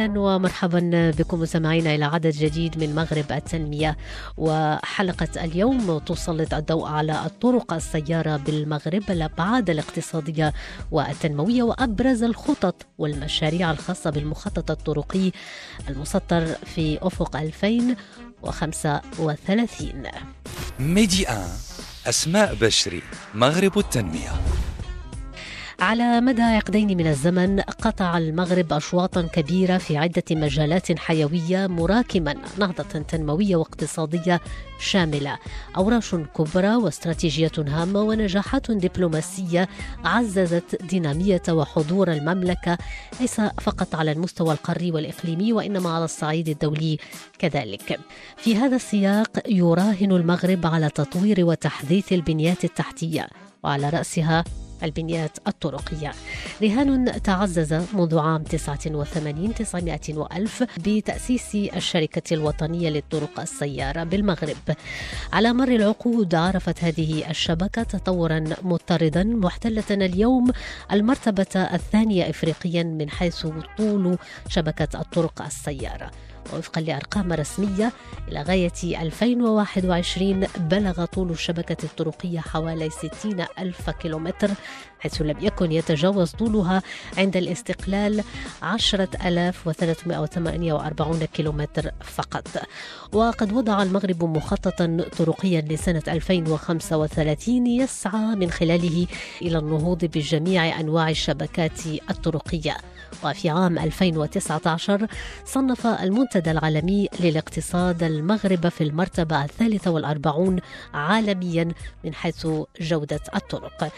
أهلا ومرحبا بكم مستمعينا إلى عدد جديد من مغرب التنمية. وحلقة اليوم تسلط الضوء على الطرق السيارة بالمغرب الابعاد الاقتصادية والتنموية وأبرز الخطط والمشاريع الخاصة بالمخطط الطرقي المسطر في أفق 2035 ميدي آن أسماء بشري مغرب التنمية. على مدى عقدين من الزمن قطع المغرب اشواطا كبيرة في عدة مجالات حيوية مراكما نهضة تنموية واقتصادية شاملة. أوراش كبرى واستراتيجيه هامة ونجاحات دبلوماسية عززت دينامية وحضور المملكة. ليس فقط على المستوى القاري والإقليمي وإنما على الصعيد الدولي كذلك. في هذا السياق يراهن المغرب على تطوير وتحديث البنيات التحتية وعلى رأسها البنيات الطرقية. رهان تعزز منذ عام 89 900 وألف بتأسيس الشركة الوطنية للطرق السيارة بالمغرب. على مر العقود عرفت هذه الشبكة تطورا مضطردا محتلة اليوم المرتبة الثانية إفريقيا من حيث طول شبكة الطرق السيارة. ووفقا لأرقام رسمية إلى غاية 2021 بلغ طول الشبكة الطرقية حوالي 60 ألف كيلومتر حيث لم يكن يتجاوز طولها عند الاستقلال 10348 كيلومتر فقط. وقد وضع المغرب مخططا طرقيا لسنة 2035 يسعى من خلاله إلى النهوض بجميع أنواع الشبكات الطرقية. وفي عام 2019 صنف المنتدى العالمي للاقتصاد المغرب في المرتبة الثالثة والأربعون عالميا من حيث جودة الطرق.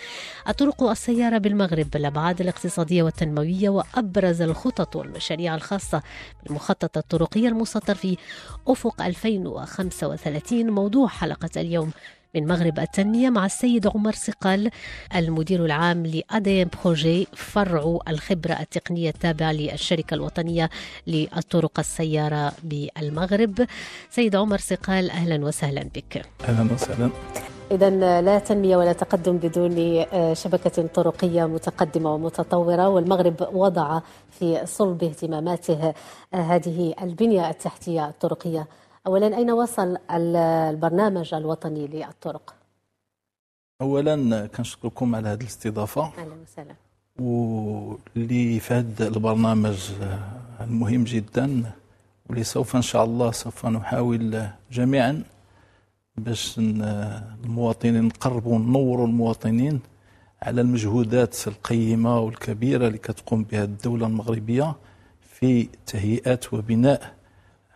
الطرق السيارة بالمغرب الأبعاد الاقتصادية والتنموية وأبرز الخطط والمشاريع الخاصة بالمخطط الطرقي المسطر في أفق 2035 موضوع حلقة اليوم. من مغرب التنمية مع السيد عمر سقال المدير العام لأديم بروجي فرع الخبرة التقنية التابع للشركة الوطنية للطرق السيارة بالمغرب. سيد عمر سقال أهلا وسهلا بك. أهلا وسهلا. إذا لا تنمية ولا تقدم بدون شبكة طرقية متقدمة ومتطورة والمغرب وضع في صلب اهتماماته هذه البنية التحتية الطرقية. أولا أين وصل البرنامج الوطني للطرق؟ اولا كنشكركم على هذه الاستضافة أهلا وسهلا واللي في هذا البرنامج المهم جدا واللي سوف إن شاء الله سوف نحاول جميعا باش المواطنين نقربوا وننوروا المواطنين على المجهودات القيمة والكبيرة اللي كتقوم بها الدولة المغربية في تهيئه وبناء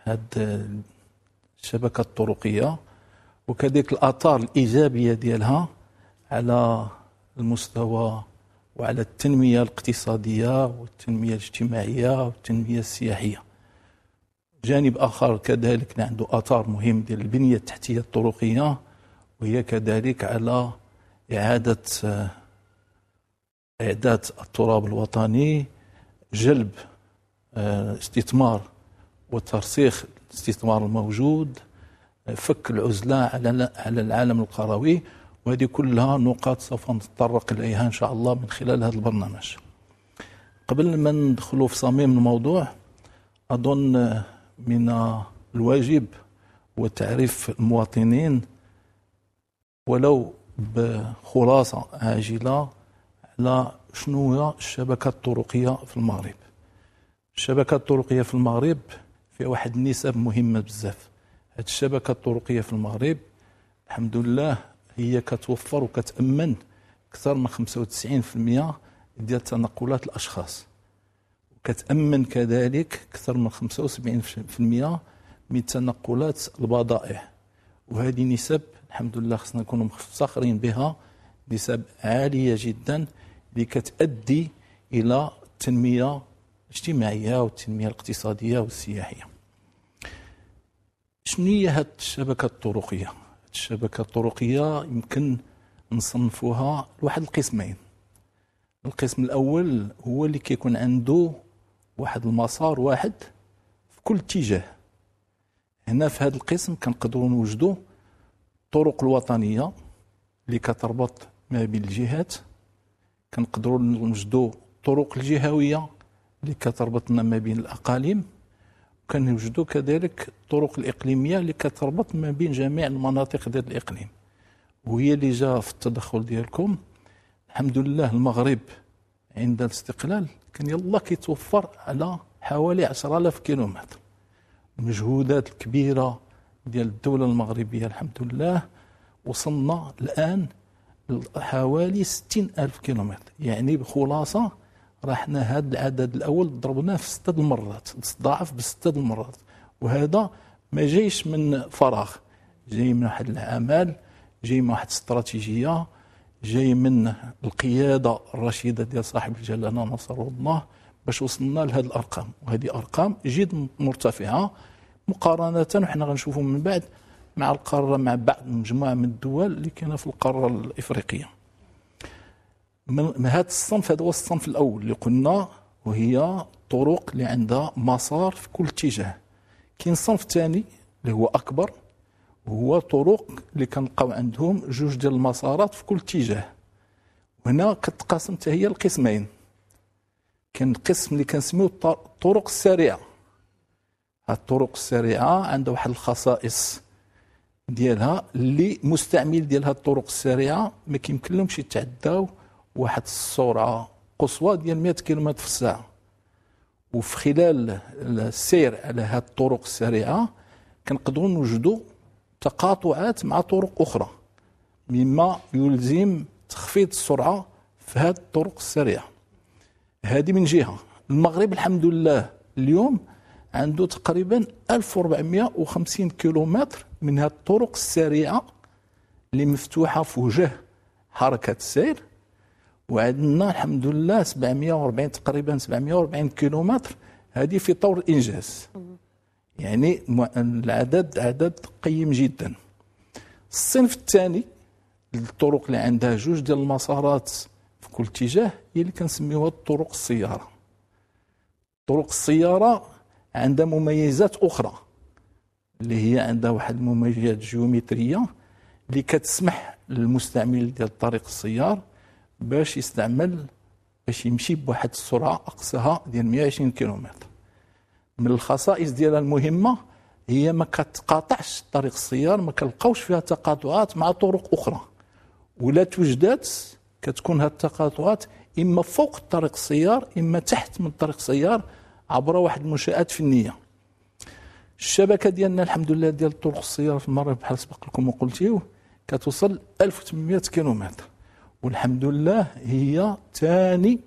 هذه الشبكه الطرقية وكذلك الآثار الإيجابية ديالها على المستوى وعلى التنمية الاقتصادية والتنمية الاجتماعية والتنمية السياحية. جانب آخر كذلك عنده آثار مهم ديال البنية التحتية الطرقية وهي كذلك على إعادة إعداد التراب الوطني جلب آه، استثمار وترسيخ الاستثمار الموجود فك العزلة على على العالم القروي وهذه كلها نقاط سوف نتطرق إليها إن شاء الله من خلال هذا البرنامج. قبل ما ندخلوا في صميم الموضوع أظن من الواجب وتعريف المواطنين ولو بخلاصة عاجلة على شنو هي الشبكة الطرقية في المغرب. الشبكة الطرقية في المغرب فيها واحد النسب مهمة بزاف. هذه الشبكة الطرقية في المغرب الحمد لله هي كتوفر وكتأمن أكثر من 95% ديال تنقلات الأشخاص وكتامن كذلك أكثر من 75% من تنقلات البضائع وهذه نسب الحمد لله خصنا نكونوا مفتخرين بها نسب عالية جدا اللي كتؤدي إلى التنميه الاجتماعية والتنمية الاقتصادية والسياحية. شنو هي هذه الشبكة الطرقية؟ الشبكة الطرقية يمكن نصنفوها لواحد القسمين. القسم الأول هو اللي كيكون عنده واحد المسار واحد في كل اتجاه. هنا في هذا القسم كنقدروا نوجدوا الطرق الوطنية اللي كتربط ما بين الجهات. كنقدروا نوجدوا الطرق الجهوية اللي كتربطنا ما بين الأقاليم وكنوجدوا كذلك الطرق الإقليمية اللي كتربط ما بين جميع المناطق ديال الإقليم. وهي اللي جا في التدخل ديالكم. الحمد لله المغرب عند الاستقلال كان يلا كيتوفر على حوالي 10000 كيلومتر. المجهودات الكبيرة ديال الدولة المغربية الحمد لله وصلنا الآن حوالي 60 ألف كيلومتر. يعني بخلاصة رحنا هذا العدد الأول ضربناه في ستة المرات تضاعف بستة المرات. وهذا ما جايش من فراغ جاي من واحد العمل جاي من واحد الاستراتيجية جاي من القيادة الرشيدة ديال صاحب الجلالة نصر الله باش وصلنا لهذه الأرقام. وهذه أرقام جد مرتفعة مقارنة وحنا غنشوفوا من بعد مع القارة مع بعض مجموعة من الدول اللي كاينة في القارة الإفريقية. من هذا الصنف هذا هو الصنف الأول اللي قلنا وهي طرق اللي عندها مسار في كل اتجاه. كاين صنف ثاني اللي هو أكبر هو طرق اللي كنلقاو عندهم جوج ديال المسارات في كل اتجاه. وهنا كتقاسم حتى هي القسمين. كاين القسم اللي كنسميو الطرق السريعة. هاد الطرق السريعة عندها واحد الخصائص ديالها اللي مستعمل ديال هاد الطرق السريعة ما كيمكن لهمش يتعداو واحد السرعه قصوى ديال 100 كم في الساعة. وفي خلال السير على هاد الطرق السريعة كنقدروا نوجدوا تقاطعات مع طرق أخرى مما يلزم تخفيض السرعة في هاد الطرق السريعة. هذه من جهة. المغرب الحمد لله اليوم عنده تقريبا 1450 كيلومتر من هذه الطرق السريعة اللي مفتوحة في وجه حركة السير. وعندنا الحمد لله 740 تقريبا 740 كيلومتر. هذه في طور الانجاز يعني العدد عدد قيم جدا. الصنف الثاني الطرق اللي عندها جوج ديال المسارات في كل اتجاه هي اللي كنسميوها طرق السيارة. طرق السيارة عندها مميزات أخرى اللي هي عندها واحد المميزات جيومترية اللي كتسمح للمستعمل ديال الطريق السيار باش يستعمل باش يمشي بواحد السرعة أقصاها ديال 120 كيلومتر. من الخصائص ديالها المهمة هي ما كتقاطعش طريق السيار ما كنلقاوش فيها تقاطعات مع طرق أخرى. ولا توجدات كتكون هذه التقاطعات إما فوق الطريق السيار إما تحت من الطريق السيار عبر واحد المنشآت فنية. الشبكة ديالنا الحمد لله ديال الطرق السيارة في المغرب بحال سبق لكم وقلتيو كتوصل 1800 كيلومتر. والحمد لله هي ثاني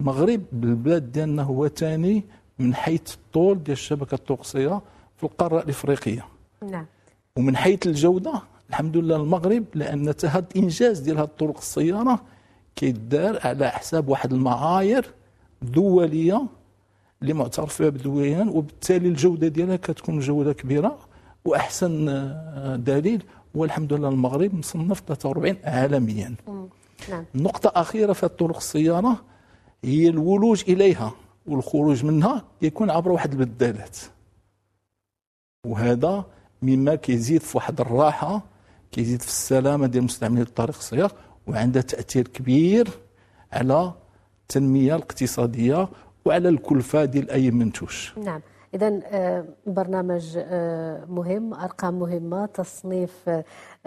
المغرب بالبلاد ديالنا هو ثاني من حيث الطول ديال الشبكة الطرق السياره في القارة الإفريقية. نعم. ومن حيث الجودة الحمد لله المغرب لأن هذا الانجاز ديال هذه الطرق السيارة كيدار على حساب واحد المعايير دولية اللي معترف بها دوليا وبالتالي الجودة ديالها كتكون جودة كبيرة وأحسن آه، دليل. هو الحمد لله المغرب مصنف 43 عالميا. نعم. نقطة أخيرة في طرق السيارة هي الولوج إليها والخروج منها يكون عبر واحد البدالات. وهذا مما كيزيد في واحد الراحة كيزيد في السلامة ديال مستعملي الطريق السيار وعنده تأثير كبير على التنمية الاقتصادية وعلى الكلفة ديال أي منتوج. نعم. إذا آه، برنامج آه، مهم أرقام مهمة تصنيف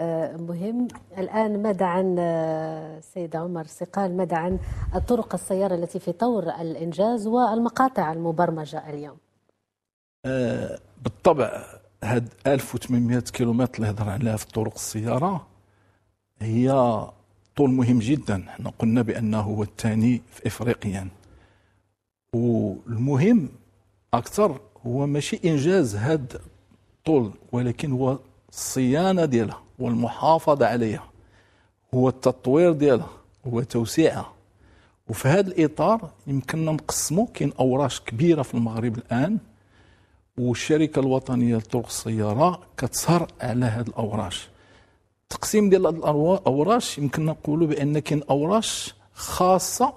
آه، مهم. الآن ماذا عن سيد عمر سقال ماذا عن الطرق السيارة التي في طور الإنجاز والمقاطع المبرمجة اليوم. بالطبع هاد 1800 كيلومتر اللي هضر عليها في طرق السيارة هي طول مهم جدا. إحنا قلنا بأنه هو الثاني في إفريقيا. والمهم أكثر هو ماشي إنجاز هاد الطول ولكن هو الصيانة ديالها والمحافظة عليها هو التطوير ديالها هو توسيعها. وفي هذا الإطار يمكننا نقسموا كاين أوراش كبيرة في المغرب الآن والشركة الوطنية لطرق السيارة كتسهر على هذه الأوراش. التقسيم ديال هذه الاوراش يمكن نقولوا بأن كاين أوراش خاصة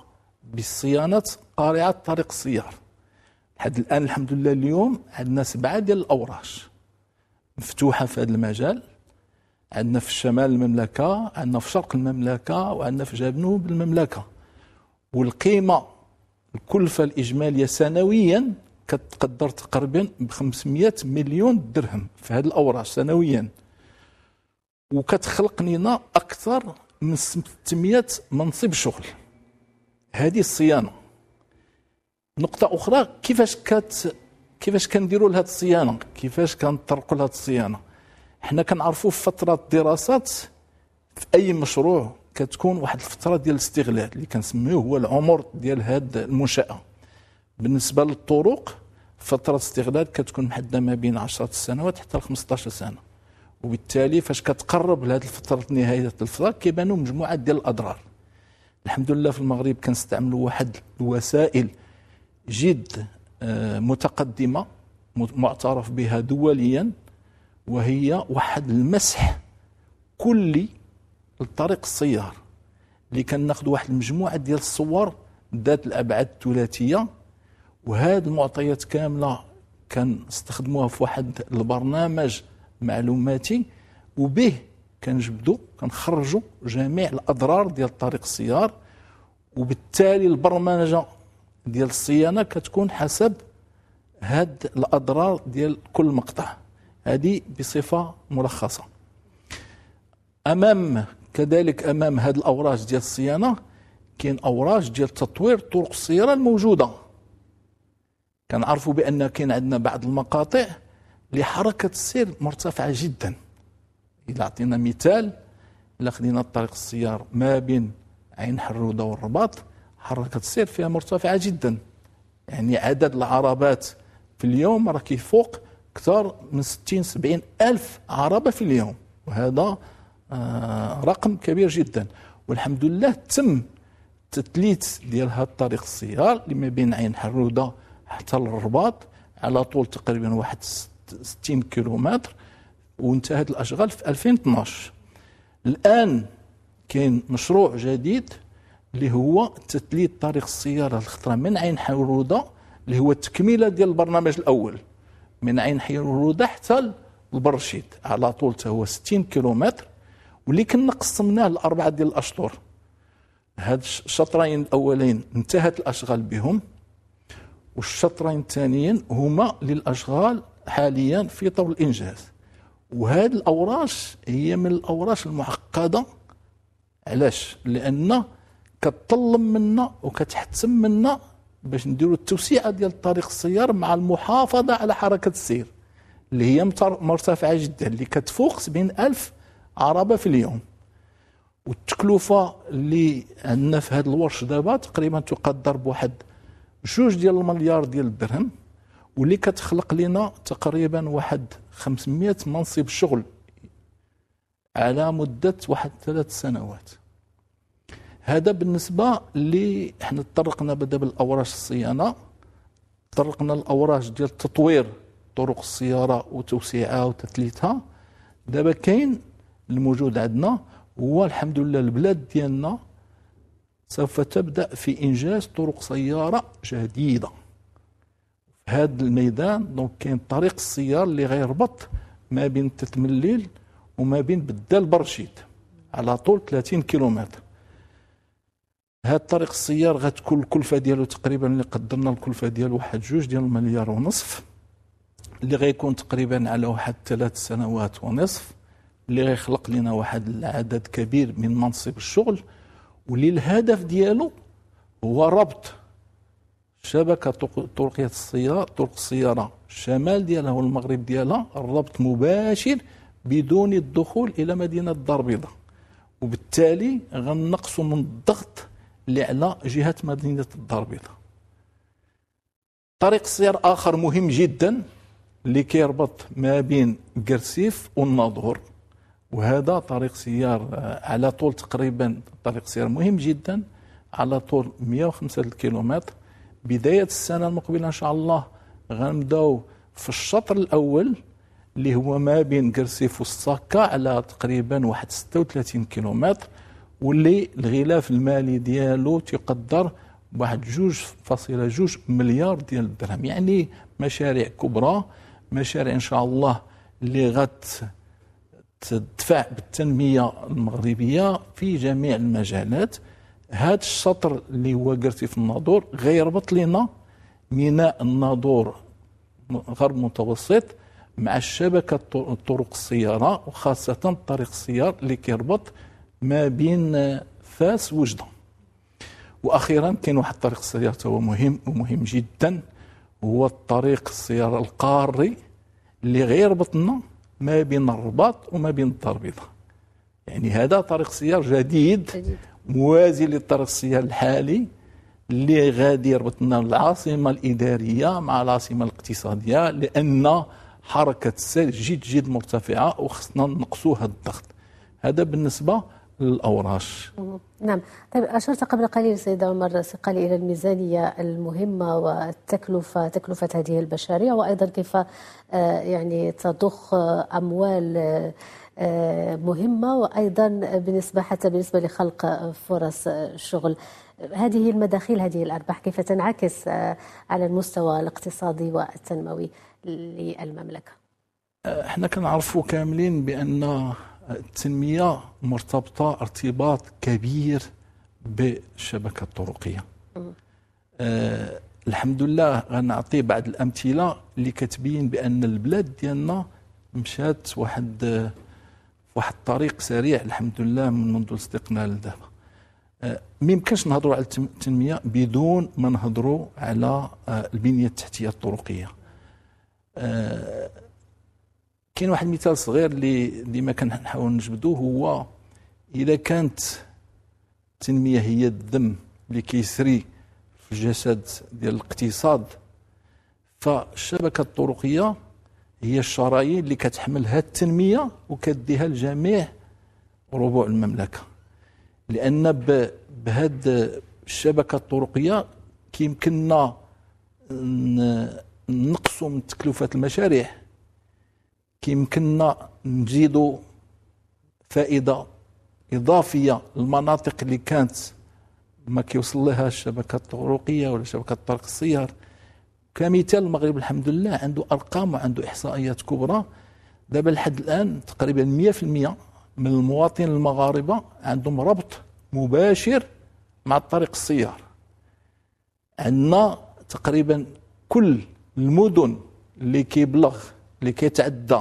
بصيانة قارعة طريق السيار لحد الآن الحمد لله اليوم عندنا سبعة ديال الأوراش مفتوحة في هذا المجال. عندنا في شمال المملكة عندنا في شرق المملكة وعندنا في جنوب المملكة. والقيمة الكلفة الإجمالية سنويا كتقدر تقريبا ب 500 مليون درهم في هذه الأوراش سنويا. وكتخلق لنا أكثر من 600 منصب شغل. هذه الصيانة. نقطة أخرى كيفاش كت كيفاش كنديروا لهذه الصيانة؟ كيفاش كنطرقوا لهذه الصيانة؟ حنا كنعرفوا في فترة الدراسات في أي مشروع كتكون واحد الفترة ديال الاستغلال اللي كنسميوه هو العمر ديال هذه المنشأة. بالنسبة للطرق فترة استغلال كتكون محدده ما بين 10 سنوات حتى ل 15 سنة. وبالتالي فاش كتقرب لهذه الفترة نهاية الفترة كيبانوا مجموعة ديال الأضرار. الحمد لله في المغرب كنستعملوا واحد الوسائل جد آه، متقدمة معترف بها دوليا وهي واحد المسح كلي لطريق السيار اللي كناخذ واحد المجموعة ديال الصور ذات الأبعاد الثلاثية وهذه المعطيات كاملة كنستخدموها في واحد البرنامج معلوماتي وبه كنجبدوا كنخرجوا جميع الأضرار ديال طريق السيار وبالتالي البرمجة ديال الصيانة كتكون حسب هاد الأضرار ديال كل مقطع. هذه بصفة ملخصه أمام كذلك أمام هاد الأوراج ديال الصيانة كاين أوراج ديال تطوير طرق السياره الموجودة. كنعرفوا بأن كاين عندنا بعض المقاطع لحركة السير مرتفعة جدا. اذا اعطينا مثال إلا خدينا طريق السيار ما بين عين حرودة والرباط حركة السير فيها مرتفعة جدا. يعني عدد العربات في اليوم راه كيفوق أكثر من 60 70 ألف عربة في اليوم. وهذا آه رقم كبير جدا. والحمد لله تم تثليث ديال هذا الطريق السيار اللي ما بين عين حرودة حتى للرباط على طول تقريبا واحد 60 كيلومتر وانتهت الأشغال في 2012 الآن كاين مشروع جديد اللي هو تثليث طريق السيارة الخطره من عين حروده اللي هو التكملة ديال البرنامج الأول. من عين حروده حتى البرشيد. على طول هو 60 كيلومتر. واللي كنا قسمناه لأربعة ديال الأشطر. هاد الشطرين الأولين انتهت الأشغال بهم. والشطرين الثانيين هما للأشغال حاليا في طور الإنجاز. وهذه الأوراش هي من الأوراش المعقدة. علاش؟ لأن كتطلب منا وكتحتم منا باش نديروا التوسعه ديال الطريق السيار مع المحافظة على حركة السير اللي هي مرتفعة جدا اللي كتفوق 70 ألف عربة في اليوم. والتكلفة اللي عندنا في هذا الورش دابا تقريبا تقدر بواحد جوج ديال المليار ديال الدرهم واللي كتخلق لنا تقريبا واحد 500 منصب شغل على مدة واحد ثلاث سنوات. هذا بالنسبة اللي إحنا تطرقنا بدا بالأوراش الصيانة تطرقنا الأوراش ديال تطوير طرق السيارة وتوسيعها وتثليثها. دابا كاين الموجود عندنا هو الحمد لله البلاد ديالنا سوف تبدأ في إنجاز طرق سيارة جديدة. في هذا الميدان دونك كاين طريق السيار اللي غيربط ما بين تتمليل وما بين بدال برشيد على طول 30 كيلومتر. هذا الطريق السيار غتكون الكلفة ديالو تقريبا اللي قدرنا الكلفة ديالو واحد جوج ديال المليار ونصف اللي غيكون تقريبا على واحد ثلاث سنوات ونصف اللي غيخلق لنا واحد العدد كبير من منصب الشغل. واللي الهدف ديالو هو ربط شبكة طرقية السيارة طرق السيارة الشمال ديالها والمغرب ديالها الربط مباشر بدون الدخول إلى مدينة الدار البيضاء. وبالتالي غنقصوا من الضغط اللي على جهة مدينة الدار البيضاء طريق السير آخر مهم جدا اللي كيربط ما بين قرسيف والناظور. وهذا طريق سيار آه، على طول تقريبا طريق سيار مهم جدا على طول 105 كيلومتر. بداية السنة المقبلة إن شاء الله غنبدأو في الشطر الأول اللي هو ما بين قرسيف والصاكا على تقريبا واحد 36 كيلومتر. واللي الغلاف المالي ديالو تقدر بواحد جوج فاصلة جوج مليار ديال الدرهم. يعني مشاريع كبرى مشاريع إن شاء الله اللي غت تدفع بالتنمية المغربية في جميع المجالات. هذا الشطر اللي هو قرتي في الناظور غيربط لنا ميناء الناظور غرب متوسط مع الشبكة طرق السيارة وخاصة طريق السيار اللي كيربط ما بين فاس وجده وأخيرا كاين واحد الطريق السيار هو مهم ومهم جدا هو الطريق السيارة القاري اللي غيربطنا ما بين الرباط وما بين الدار البيضاء يعني هذا طريق سيار جديد جديد. موازي للطريق السيار الحالي اللي غادي يربطنا العاصمة الإدارية مع العاصمة الاقتصادية لأن حركة السير جد جد مرتفعة وخصنا نقصوا هذا الضغط. هذا بالنسبة للأوراش. نعم. طيب أشرت قبل قليل سيد عمر سقالي إلى الميزانية المهمة والتكلفة تكلفة هذه المشاريع وأيضا كيف آه، يعني تضخ أموال آه، مهمة وأيضا بالنسبة حتى بالنسبة لخلق فرص شغل. هذه المداخيل هذه الأرباح كيف تنعكس آه، على المستوى الاقتصادي والتنموي للمملكة؟ إحنا كنعرفوا كاملين بأن التنميه مرتبطة ارتباط كبير بالشبكه الطرقيه آه الحمد لله غنعطي بعض الأمثلة اللي كتبين بأن البلاد ديالنا مشات واحد واحد الطريق سريع الحمد لله من منذ الاستقلال لدابا آه، ما يمكنش نهضروا على التنمية بدون ما نهضروا على آه، البنية التحتية الطرقية. آه، كاين واحد المثال صغير اللي اللي ما كنحاول نجبدوه هو إذا كانت التنمية هي الدم اللي كيسري في الجسد ديال الاقتصاد فالشبكة الطرقية هي الشرايين اللي كتحمل هذه التنمية وكديها لجميع ربوع المملكة. لأن بهاد الشبكة الطرقية كيمكننا نقصوا من تكلفة المشاريع. كيمكننا نزيدوا فائدة إضافية للمناطق اللي كانت ما كيوصل لها الشبكة الطرقية ولا شبكة طرق السيار كمثال المغرب الحمد لله عنده أرقام وعنده إحصائيات كبرى. دابا لحد الآن تقريبا 100% من المواطنين المغاربة عندهم ربط مباشر مع الطريق السيار عندنا تقريبا كل المدن اللي كيبلغ اللي كيتعدى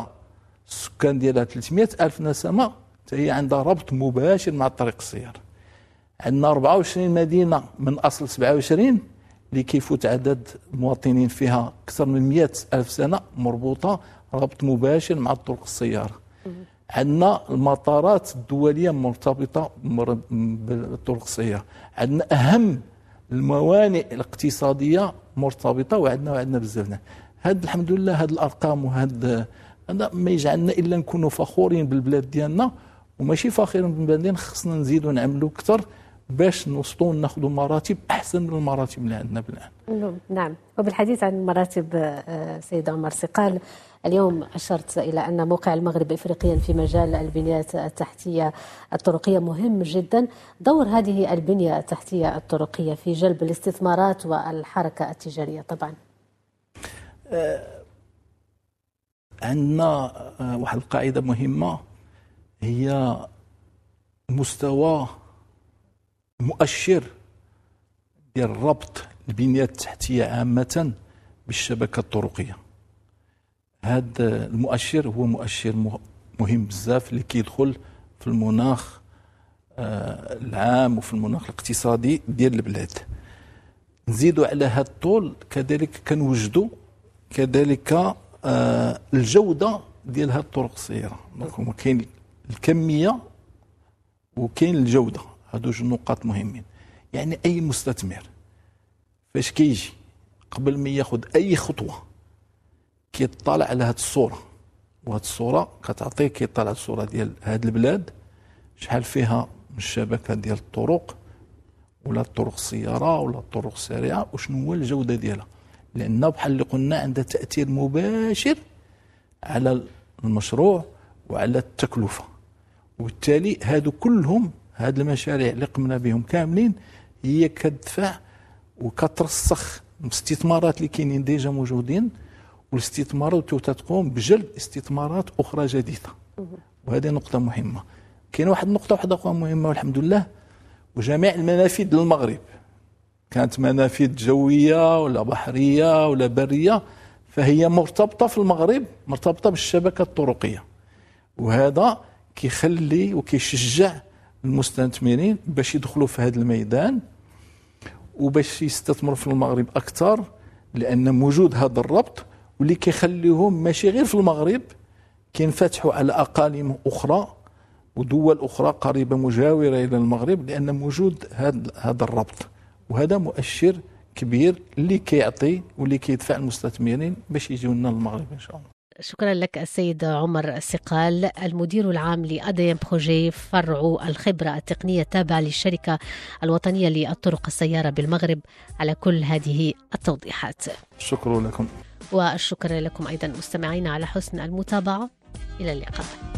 السكان ديالها 300 ألف نسمة هي عندها ربط مباشر مع الطريق السيار عندنا 24 مدينة من أصل 27 اللي كيفوت عدد المواطنين فيها أكثر من 100 ألف سنة مربوطة ربط مباشر مع الطرق السيارة. عندنا المطارات الدولية مرتبطة مر- بالطرق السيارة. عندنا أهم الموانئ الاقتصادية مرتبطة وعندنا وعندنا بزاف. هاد الحمد لله هاد الأرقام وهاد هذا ما يجعلنا إلا نكونوا فخورين بالبلاد ديالنا وماشي فخورين بالبلاد ديالنا خصنا نزيدوا نعملوا أكثر باش نوصلوا ناخذوا مراتب أحسن من المراتب اللي عندنا بالآن. نعم. وبالحديث عن مراتب آه، سيد عمر سقال اليوم أشرت إلى أن موقع المغرب إفريقيا في مجال البنيات التحتية الطرقية مهم جدا. دور هذه البنية التحتية الطرقية في جلب الاستثمارات والحركة التجارية طبعا. عندنا واحد القاعدة مهمة هي مستوى مؤشر ديال ربط البنية التحتية عامة بالشبكة الطرقية. هذا المؤشر هو مؤشر مه- مهم بزاف اللي كيدخل في المناخ آه، العام وفي المناخ الاقتصادي ديال البلاد. نزيدوا على هذا الطول كذلك كنوجدوا كذلك آه، الجودة ديال هذه الطرق السياره donc كاين الكمية وكاين الجودة. هادو جوج نقاط مهمين. يعني أي مستثمر فاش كيجي قبل ما ياخذ أي خطوة كيطلع على هذه الصورة. وهذه الصورة كتعطيه كيطلع الصورة ديال هذه البلاد شحال فيها من الشبكة ديال الطرق ولا الطرق السيارة ولا الطرق السريعة وشنو هو الجودة ديالها. لأن بحال اللي قلنا عندها تأثير مباشر على المشروع وعلى التكلفة. وبالتالي هادو كلهم هاد المشاريع اللي قمنا بهم كاملين هي كتدفع وكترسخ الاستثمارات اللي كاينين ديجا موجودين والاستثمارات تقوم بجلب استثمارات أخرى جديدة. وهذه نقطة مهمة. كاين واحد النقطة واحدة أخرى مهمة والحمد لله وجميع المنافذ للمغرب. كانت منافذ جوية ولا بحرية ولا برية فهي مرتبطة في المغرب مرتبطة بالشبكة الطرقية. وهذا كيخلي وكيشجع المستثمرين باش يدخلوا في هذا الميدان وباش يستثمروا في المغرب أكثر لأن موجود هذا الربط واللي كيخليهم ماشي غير في المغرب كينفتحوا على أقاليم أخرى ودول أخرى قريبة مجاورة إلى المغرب لأن موجود هذا هذا الربط. وهذا مؤشر كبير اللي كيعطي واللي كيدفع المستثمرين باش يجيو لنا المغرب إن شاء الله. شكرا لك السيد عمر السقال المدير العام لأديم بروجي فرع الخبرة التقنية التابعة للشركة الوطنية للطرق السيارة بالمغرب على كل هذه التوضيحات. شكرا لكم. والشكر لكم أيضا مستمعينا على حسن المتابعة. إلى اللقاء.